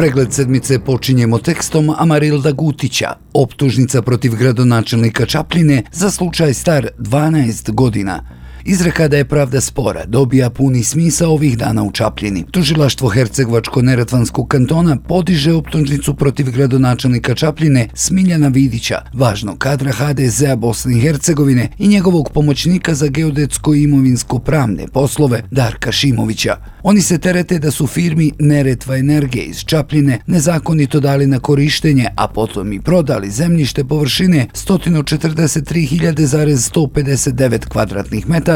Pregled sedmice počinjemo tekstom Amarilda Gutića, optužnica protiv gradonačelnika Čapljine za slučaj star 12 godina. Izreka da je pravda spora dobija puni smisa ovih dana u Čapljini. Tužilaštvo Hercegovačko-Neretvanskog kantona podiže optužnicu protiv gradonačelnika Čapljine Smiljana Vidića, važnog kadra HDZ-a Bosne i Hercegovine i njegovog pomoćnika za geodetsko i imovinsko pravne poslove Darka Šimovića. Oni se terete da su firmi Neretva Energije iz Čapljine nezakonito dali na korištenje, a potom i prodali zemljište površine 143.159 kvadratnih metara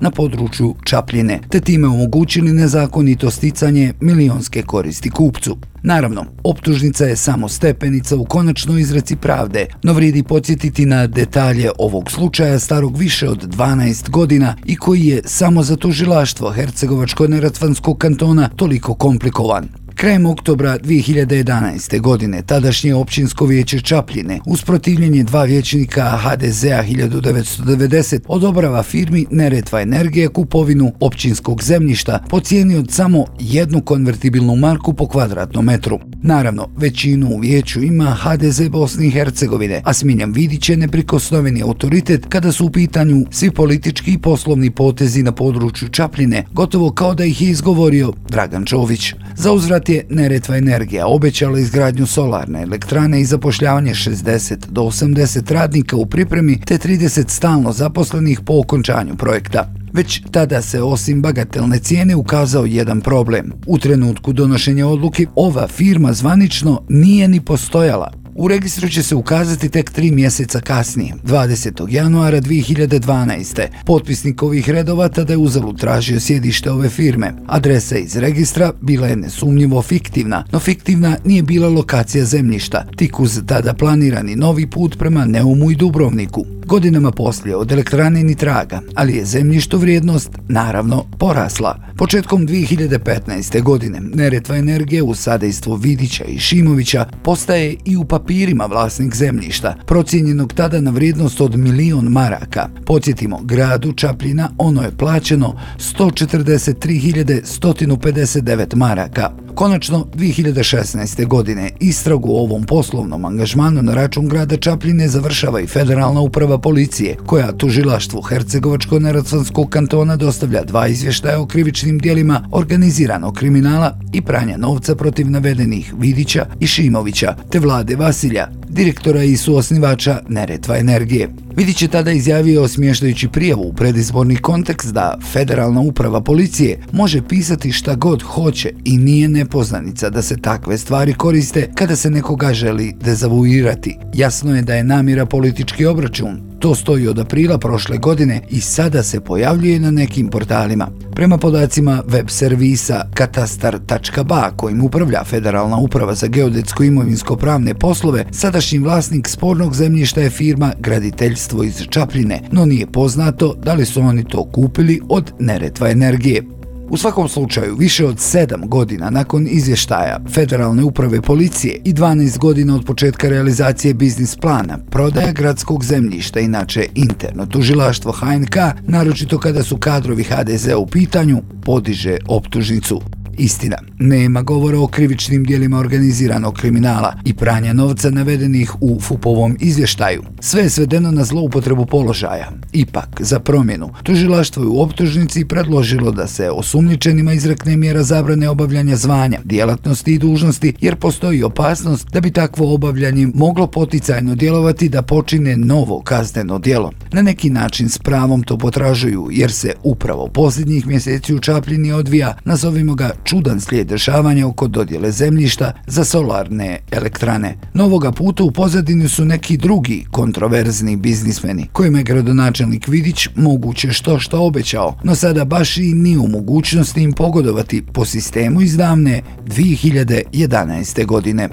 na području Čapljine, te time omogućili nezakonito sticanje milionske koristi kupcu. Naravno, optužnica je samo stepenica u konačnoj izreci pravde, no vridi podsjetiti na detalje ovog slučaja starog više od 12 godina i koji je samo za tužilaštvo Hercegovačko-Neratvanskog kantona toliko komplikovan. Krajem oktobra 2011. godine tadašnje općinsko vijeće Čapljine uz protivljenje dva vječnika HDZ-a 1990 odobrava firmi Neretva Energije kupovinu općinskog zemljišta po cijeni od samo jednu konvertibilnu marku po kvadratnom metru. Naravno, većinu u vijeću ima HDZ Bosni i Hercegovine, a Smiljan Vidić je neprikosnoveni autoritet kada su u pitanju svi politički i poslovni potezi na području Čapljine, gotovo kao da ih je izgovorio Dragan Čović. Za uzvrat je Neretva Energija obećala izgradnju solarne elektrane i zapošljavanje 60 do 80 radnika u pripremi te 30 stalno zaposlenih po okončanju projekta. Već tada se osim bagatelne cijene ukazao jedan problem. U trenutku donošenja odluke ova firma zvanično nije ni postojala. U registru će se ukazati tek tri mjeseca kasnije, 20. januara 2012. Potpisnik ovih redova tada je uzalu tražio sjedište ove firme. Adresa iz registra bila je nesumnjivo fiktivna, no fiktivna nije bila lokacija zemljišta, tik uz tada planirani novi put prema Neumu i Dubrovniku. Godinama poslije od elektrane ni traga, ali je zemljišto vrijednost naravno porasla. Početkom 2015. godine Neretva energije u sadejstvu Vidića i Šimovića postaje i u papirima vlasnik zemljišta, procijenjenog tada na vrijednost od milion maraka. Podsjetimo, gradu Čapljina ono je plaćeno 143.159 maraka. Konačno, 2016. godine istragu o ovom poslovnom angažmanu na račun grada Čapljine završava i federalna uprava policije, koja tužilaštvu Hercegovačko-Neracvanskog kantona dostavlja dva izvještaja o krivičnim dijelima organiziranog kriminala i pranja novca protiv navedenih Vidića i Šimovića, te vlade Brasília. Direktora i suosnivača Neretva Energije. Vidić je tada izjavio smještajući prijavu u predizborni kontekst da federalna uprava policije može pisati šta god hoće i nije nepoznanica da se takve stvari koriste kada se nekoga želi dezavuirati. Jasno je da je namira politički obračun, To stoji od aprila prošle godine i sada se pojavljuje na nekim portalima. Prema podacima web servisa katastar.ba kojim upravlja Federalna uprava za geodetsko imovinsko pravne poslove, sadašnji vlasnik spornog zemljišta je firma Graditeljstvo iz Čapljine, no nije poznato da li su oni to kupili od Neretva energije. U svakom slučaju, više od 7 godina nakon izvještaja Federalne uprave policije i 12 godina od početka realizacije biznis plana, prodaja gradskog zemljišta, inače interno tužilaštvo HNK, naročito kada su kadrovi HDZ u pitanju, podiže optužnicu. Istina, nema govora o krivičnim dijelima organiziranog kriminala i pranja novca navedenih u FUP-ovom izvještaju. Sve je svedeno na zloupotrebu položaja. Ipak, za promjenu, tužilaštvo je u optužnici predložilo da se osumnjičenima izrekne mjera zabrane obavljanja zvanja, djelatnosti i dužnosti, jer postoji opasnost da bi takvo obavljanje moglo poticajno djelovati da počine novo kazneno djelo. Na neki način s pravom to potražuju, jer se upravo posljednjih mjeseci u Čapljini odvija, nazovimo ga čudan slijed dešavanja oko dodjele zemljišta za solarne elektrane. Novoga puta u pozadini su neki drugi kontroverzni biznismeni, kojima je gradonačelnik Vidić moguće što što obećao, no sada baš i ni u mogućnosti im pogodovati po sistemu iz davne 2011. godine.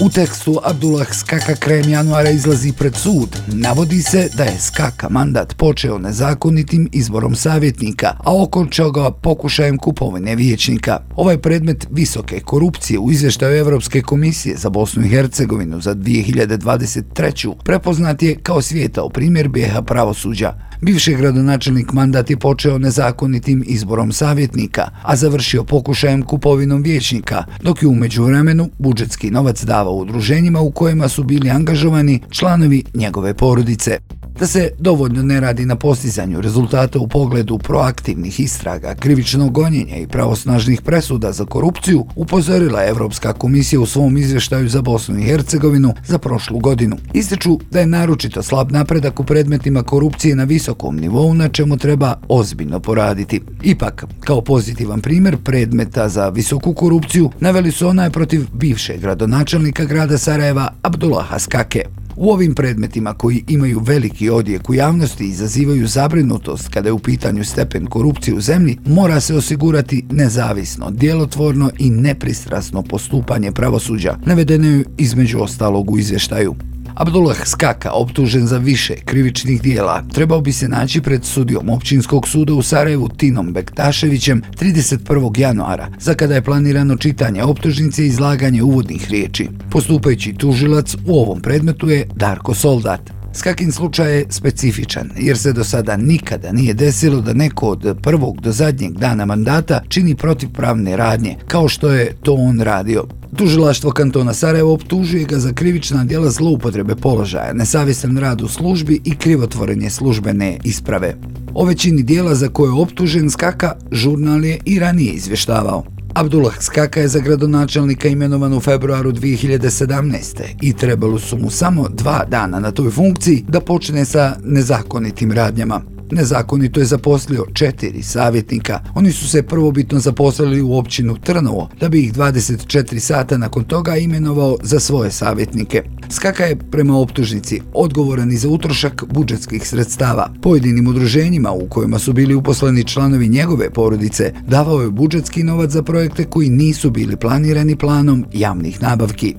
U tekstu Abdullah Skaka krajem januara izlazi pred sud. Navodi se da je Skaka mandat počeo nezakonitim izborom savjetnika, a okončao ga pokušajem kupovine vijećnika. Ovaj predmet visoke korupcije u izveštaju Evropske komisije za Bosnu i Hercegovinu za 2023. prepoznat je kao svijetao primjer bijeha pravosuđa. Bivši gradonačelnik mandat je počeo nezakonitim izborom savjetnika, a završio pokušajem kupovinom vijećnika, dok je umeđu vremenu budžetski novac davao u udruženjima u kojima su bili angažovani članovi njegove porodice da se dovoljno ne radi na postizanju rezultata u pogledu proaktivnih istraga, krivičnog gonjenja i pravosnažnih presuda za korupciju, upozorila Evropska komisija u svom izvještaju za Bosnu i Hercegovinu za prošlu godinu. Ističu da je naročito slab napredak u predmetima korupcije na visokom nivou na čemu treba ozbiljno poraditi. Ipak, kao pozitivan primjer predmeta za visoku korupciju, naveli su onaj protiv bivšeg gradonačelnika grada Sarajeva Abdullaha Skake. U ovim predmetima koji imaju veliki odjek u javnosti i izazivaju zabrinutost kada je u pitanju stepen korupcije u zemlji, mora se osigurati nezavisno, djelotvorno i nepristrasno postupanje pravosuđa, navedeno između ostalog u izvještaju. Abdullah Skaka, optužen za više krivičnih dijela, trebao bi se naći pred sudijom općinskog suda u Sarajevu Tinom Bektaševićem 31. januara, za kada je planirano čitanje optužnice i izlaganje uvodnih riječi. Postupajući tužilac u ovom predmetu je Darko Soldat. Skakin slučaj je specifičan, jer se do sada nikada nije desilo da neko od prvog do zadnjeg dana mandata čini protivpravne radnje, kao što je to on radio. Tužilaštvo kantona Sarajevo optužuje ga za krivična djela zloupotrebe položaja, nesavisan rad u službi i krivotvorenje službene isprave. O većini dijela za koje je optužen Skaka, žurnal je i ranije izvještavao. Abdullah Skaka je za gradonačelnika imenovan u februaru 2017. i trebalo su mu samo dva dana na toj funkciji da počne sa nezakonitim radnjama. Nezakonito je zaposlio četiri savjetnika. Oni su se prvobitno zaposlili u općinu Trnovo, da bi ih 24 sata nakon toga imenovao za svoje savjetnike. Skaka je prema optužnici odgovoran i za utrošak budžetskih sredstava. Pojedinim udruženjima u kojima su bili uposleni članovi njegove porodice davao je budžetski novac za projekte koji nisu bili planirani planom javnih nabavki.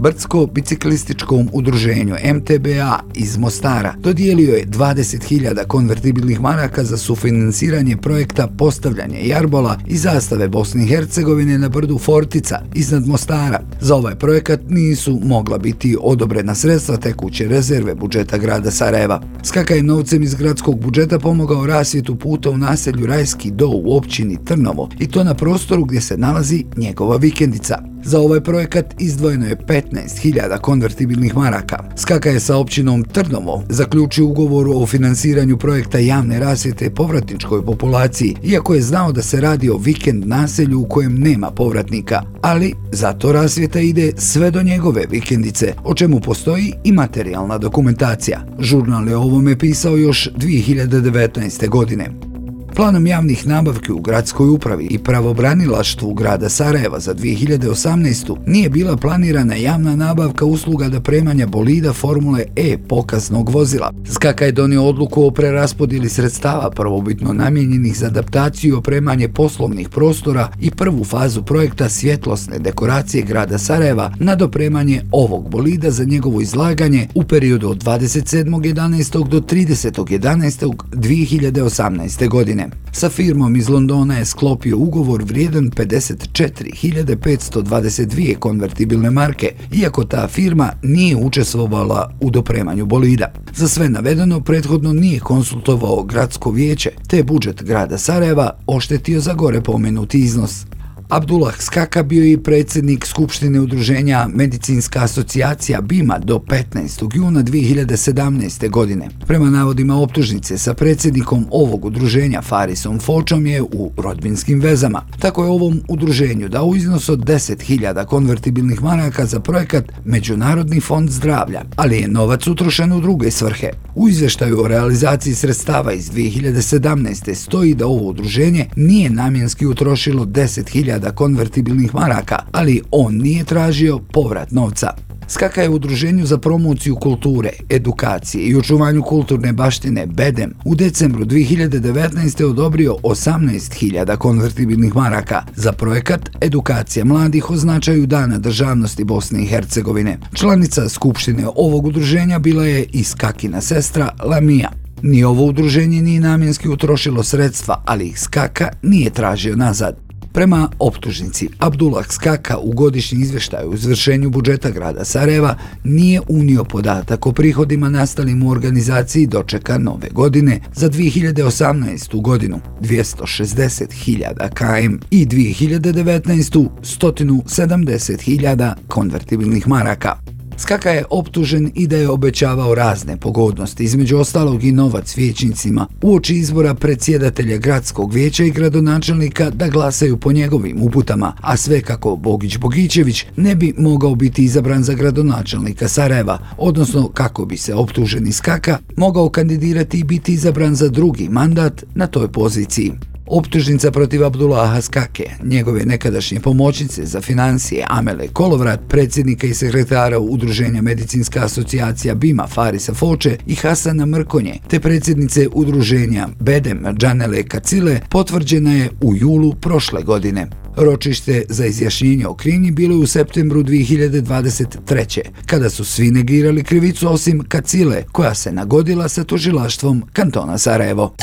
Brdsko-biciklističkom udruženju MTBA iz Mostara dodijelio je 20.000 konvertibilnih maraka za sufinansiranje projekta postavljanje jarbola i zastave Bosne i Hercegovine na brdu Fortica iznad Mostara. Za ovaj projekat nisu mogla biti odobrena sredstva tekuće rezerve budžeta grada Sarajeva. Skaka je novcem iz gradskog budžeta pomogao rasvjetu puta u naselju Rajski do u općini Trnovo i to na prostoru gdje se nalazi njegova vikendica. Za ovaj projekat izdvojeno je 15.000 konvertibilnih maraka. Skaka je sa općinom Trnovo zaključio ugovor o finansiranju projekta javne rasvjete povratničkoj populaciji, iako je znao da se radi o vikend naselju u kojem nema povratnika, ali zato rasvjeta ide sve do njegove vikendice, o čemu postoji i materijalna dokumentacija. Žurnal je ovome pisao još 2019. godine. Planom javnih nabavki u gradskoj upravi i pravobranilaštvu grada Sarajeva za 2018. nije bila planirana javna nabavka usluga dopremanja bolida Formule E pokaznog vozila. Skaka je donio odluku o preraspodili sredstava prvobitno namjenjenih za adaptaciju i opremanje poslovnih prostora i prvu fazu projekta svjetlosne dekoracije grada Sarajeva na dopremanje ovog bolida za njegovo izlaganje u periodu od 27.11. do 30.11. 2018. godine. Sa firmom iz Londona je sklopio ugovor vrijedan 54.522 konvertibilne marke, iako ta firma nije učestvovala u dopremanju bolida. Za sve navedeno prethodno nije konsultovao gradsko vijeće, te budžet grada Sarajeva oštetio za gore pomenuti iznos. Abdullah Skaka bio i predsjednik Skupštine udruženja Medicinska asocijacija BIMA do 15. juna 2017. godine. Prema navodima optužnice sa predsjednikom ovog udruženja Farisom Fočom je u rodbinskim vezama. Tako je ovom udruženju dao iznos od 10.000 konvertibilnih maraka za projekat Međunarodni fond zdravlja, ali je novac utrošen u druge svrhe. U izveštaju o realizaciji sredstava iz 2017. stoji da ovo udruženje nije namjenski utrošilo 10.000 konvertibilnih maraka, ali on nije tražio povrat novca. Skaka je u udruženju za promociju kulture, edukacije i očuvanju kulturne baštine Bedem u decembru 2019. odobrio 18.000 konvertibilnih maraka za projekat Edukacija mladih označaju Dana državnosti Bosne i Hercegovine. Članica Skupštine ovog udruženja bila je i Skakina sestra Lamija. Ni ovo udruženje nije namjenski utrošilo sredstva, ali ih Skaka nije tražio nazad. Prema optužnici, Abdullah Skaka u godišnji izveštaju u izvršenju budžeta grada Sarajeva nije unio podatak o prihodima nastalim u organizaciji dočeka nove godine za 2018. godinu 260.000 KM i 2019. 170.000 konvertibilnih maraka. Skaka je optužen i da je obećavao razne pogodnosti, između ostalog i novac vijećnicima, uoči izbora predsjedatelja gradskog vijeća i gradonačelnika da glasaju po njegovim uputama, a sve kako Bogić Bogićević ne bi mogao biti izabran za gradonačelnika Sarajeva, odnosno kako bi se optuženi Skaka mogao kandidirati i biti izabran za drugi mandat na toj poziciji. Optužnica protiv Abdullaha Skake, njegove nekadašnje pomoćnice za financije Amele Kolovrat, predsjednika i sekretara Udruženja Medicinska asocijacija Bima Farisa Foče i Hasana Mrkonje, te predsjednice Udruženja Bedem Džanele Kacile, potvrđena je u julu prošle godine. Ročište za izjašnjenje o krivnji bilo je u septembru 2023. kada su svi negirali krivicu osim Kacile, koja se nagodila sa tužilaštvom kantona Sarajevo.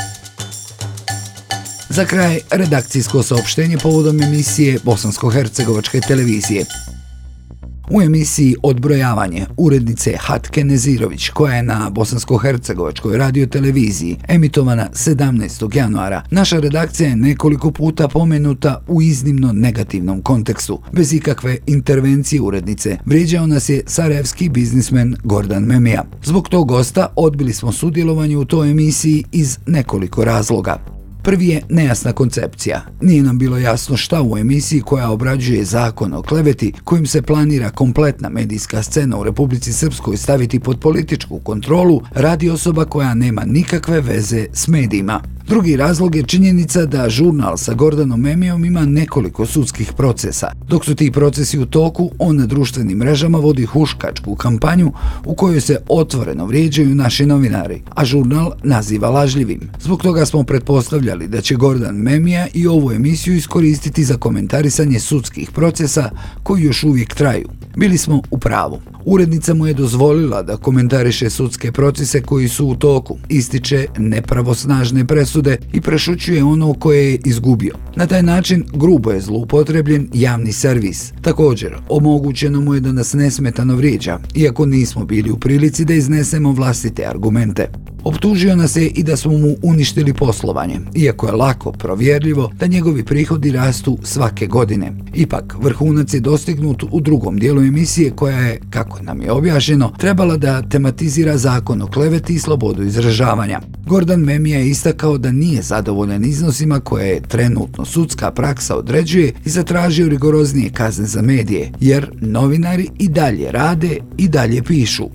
Za kraj, redakcijsko saopštenje povodom emisije Bosansko-Hercegovačke televizije. U emisiji Odbrojavanje urednice Hatke Nezirović, koja je na Bosansko-Hercegovačkoj radioteleviziji emitovana 17. januara, naša redakcija je nekoliko puta pomenuta u iznimno negativnom kontekstu. Bez ikakve intervencije urednice, vrijeđao nas je sarajevski biznismen Gordan Memija. Zbog tog gosta odbili smo sudjelovanje u toj emisiji iz nekoliko razloga. Prvi je nejasna koncepcija. Nije nam bilo jasno šta u emisiji koja obrađuje zakon o kleveti, kojim se planira kompletna medijska scena u Republici Srpskoj staviti pod političku kontrolu, radi osoba koja nema nikakve veze s medijima. Drugi razlog je činjenica da žurnal sa Gordanom Memijom ima nekoliko sudskih procesa. Dok su ti procesi u toku, on na društvenim mrežama vodi huškačku kampanju u kojoj se otvoreno vrijeđaju naši novinari, a žurnal naziva lažljivim. Zbog toga smo pretpostavljali da će Gordan Memija i ovu emisiju iskoristiti za komentarisanje sudskih procesa koji još uvijek traju. Bili smo u pravu. Urednica mu je dozvolila da komentariše sudske procese koji su u toku, ističe nepravosnažne presude i prešućuje ono koje je izgubio. Na taj način grubo je zloupotrebljen javni servis. Također, omogućeno mu je da nas nesmetano vrijeđa, iako nismo bili u prilici da iznesemo vlastite argumente. Optužio nas je i da smo mu uništili poslovanje, iako je lako provjerljivo da njegovi prihodi rastu svake godine. Ipak, vrhunac je dostignut u drugom dijelu emisije koja je, kako nam je objašnjeno, trebala da tematizira zakon o kleveti i slobodu izražavanja. Gordon Memija je istakao da nije zadovoljan iznosima koje je trenutno sudska praksa određuje i zatražio rigoroznije kazne za medije, jer novinari i dalje rade i dalje pišu.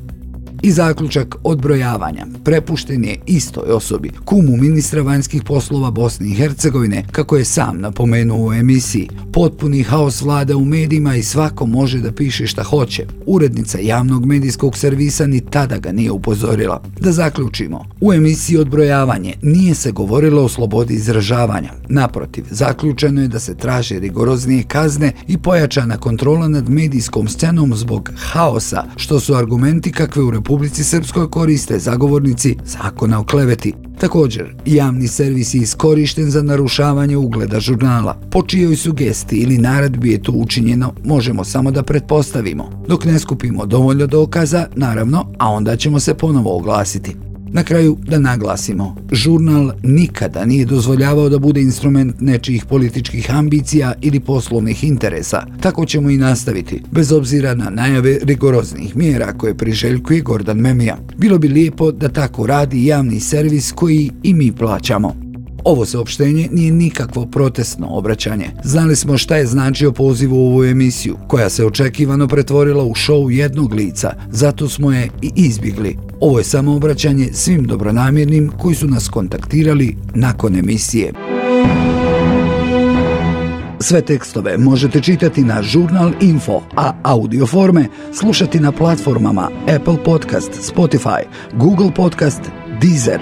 I zaključak odbrojavanja prepušten je istoj osobi, kumu ministra vanjskih poslova Bosne i Hercegovine, kako je sam napomenuo u emisiji. Potpuni haos vlada u medijima i svako može da piše šta hoće. Urednica javnog medijskog servisa ni tada ga nije upozorila. Da zaključimo, u emisiji odbrojavanje nije se govorilo o slobodi izražavanja. Naprotiv, zaključeno je da se traže rigoroznije kazne i pojačana kontrola nad medijskom scenom zbog haosa, što su argumenti kakve u Republike Republici Srpskoj koriste zagovornici zakona o kleveti. Također, javni servis je iskorišten za narušavanje ugleda žurnala. Po čijoj sugesti ili naradbi je to učinjeno, možemo samo da pretpostavimo. Dok ne skupimo dovoljno dokaza, naravno, a onda ćemo se ponovo oglasiti. Na kraju da naglasimo, žurnal nikada nije dozvoljavao da bude instrument nečijih političkih ambicija ili poslovnih interesa. Tako ćemo i nastaviti, bez obzira na najave rigoroznih mjera koje priželjkuje Gordan Memija. Bilo bi lijepo da tako radi javni servis koji i mi plaćamo. Ovo saopštenje nije nikakvo protestno obraćanje. Znali smo šta je značio poziv u ovu emisiju, koja se očekivano pretvorila u šou jednog lica, zato smo je i izbjegli. Ovo je samo obraćanje svim dobronamjernim koji su nas kontaktirali nakon emisije. Sve tekstove možete čitati na Žurnal Info, a audio forme slušati na platformama Apple Podcast, Spotify, Google Podcast, Deezer.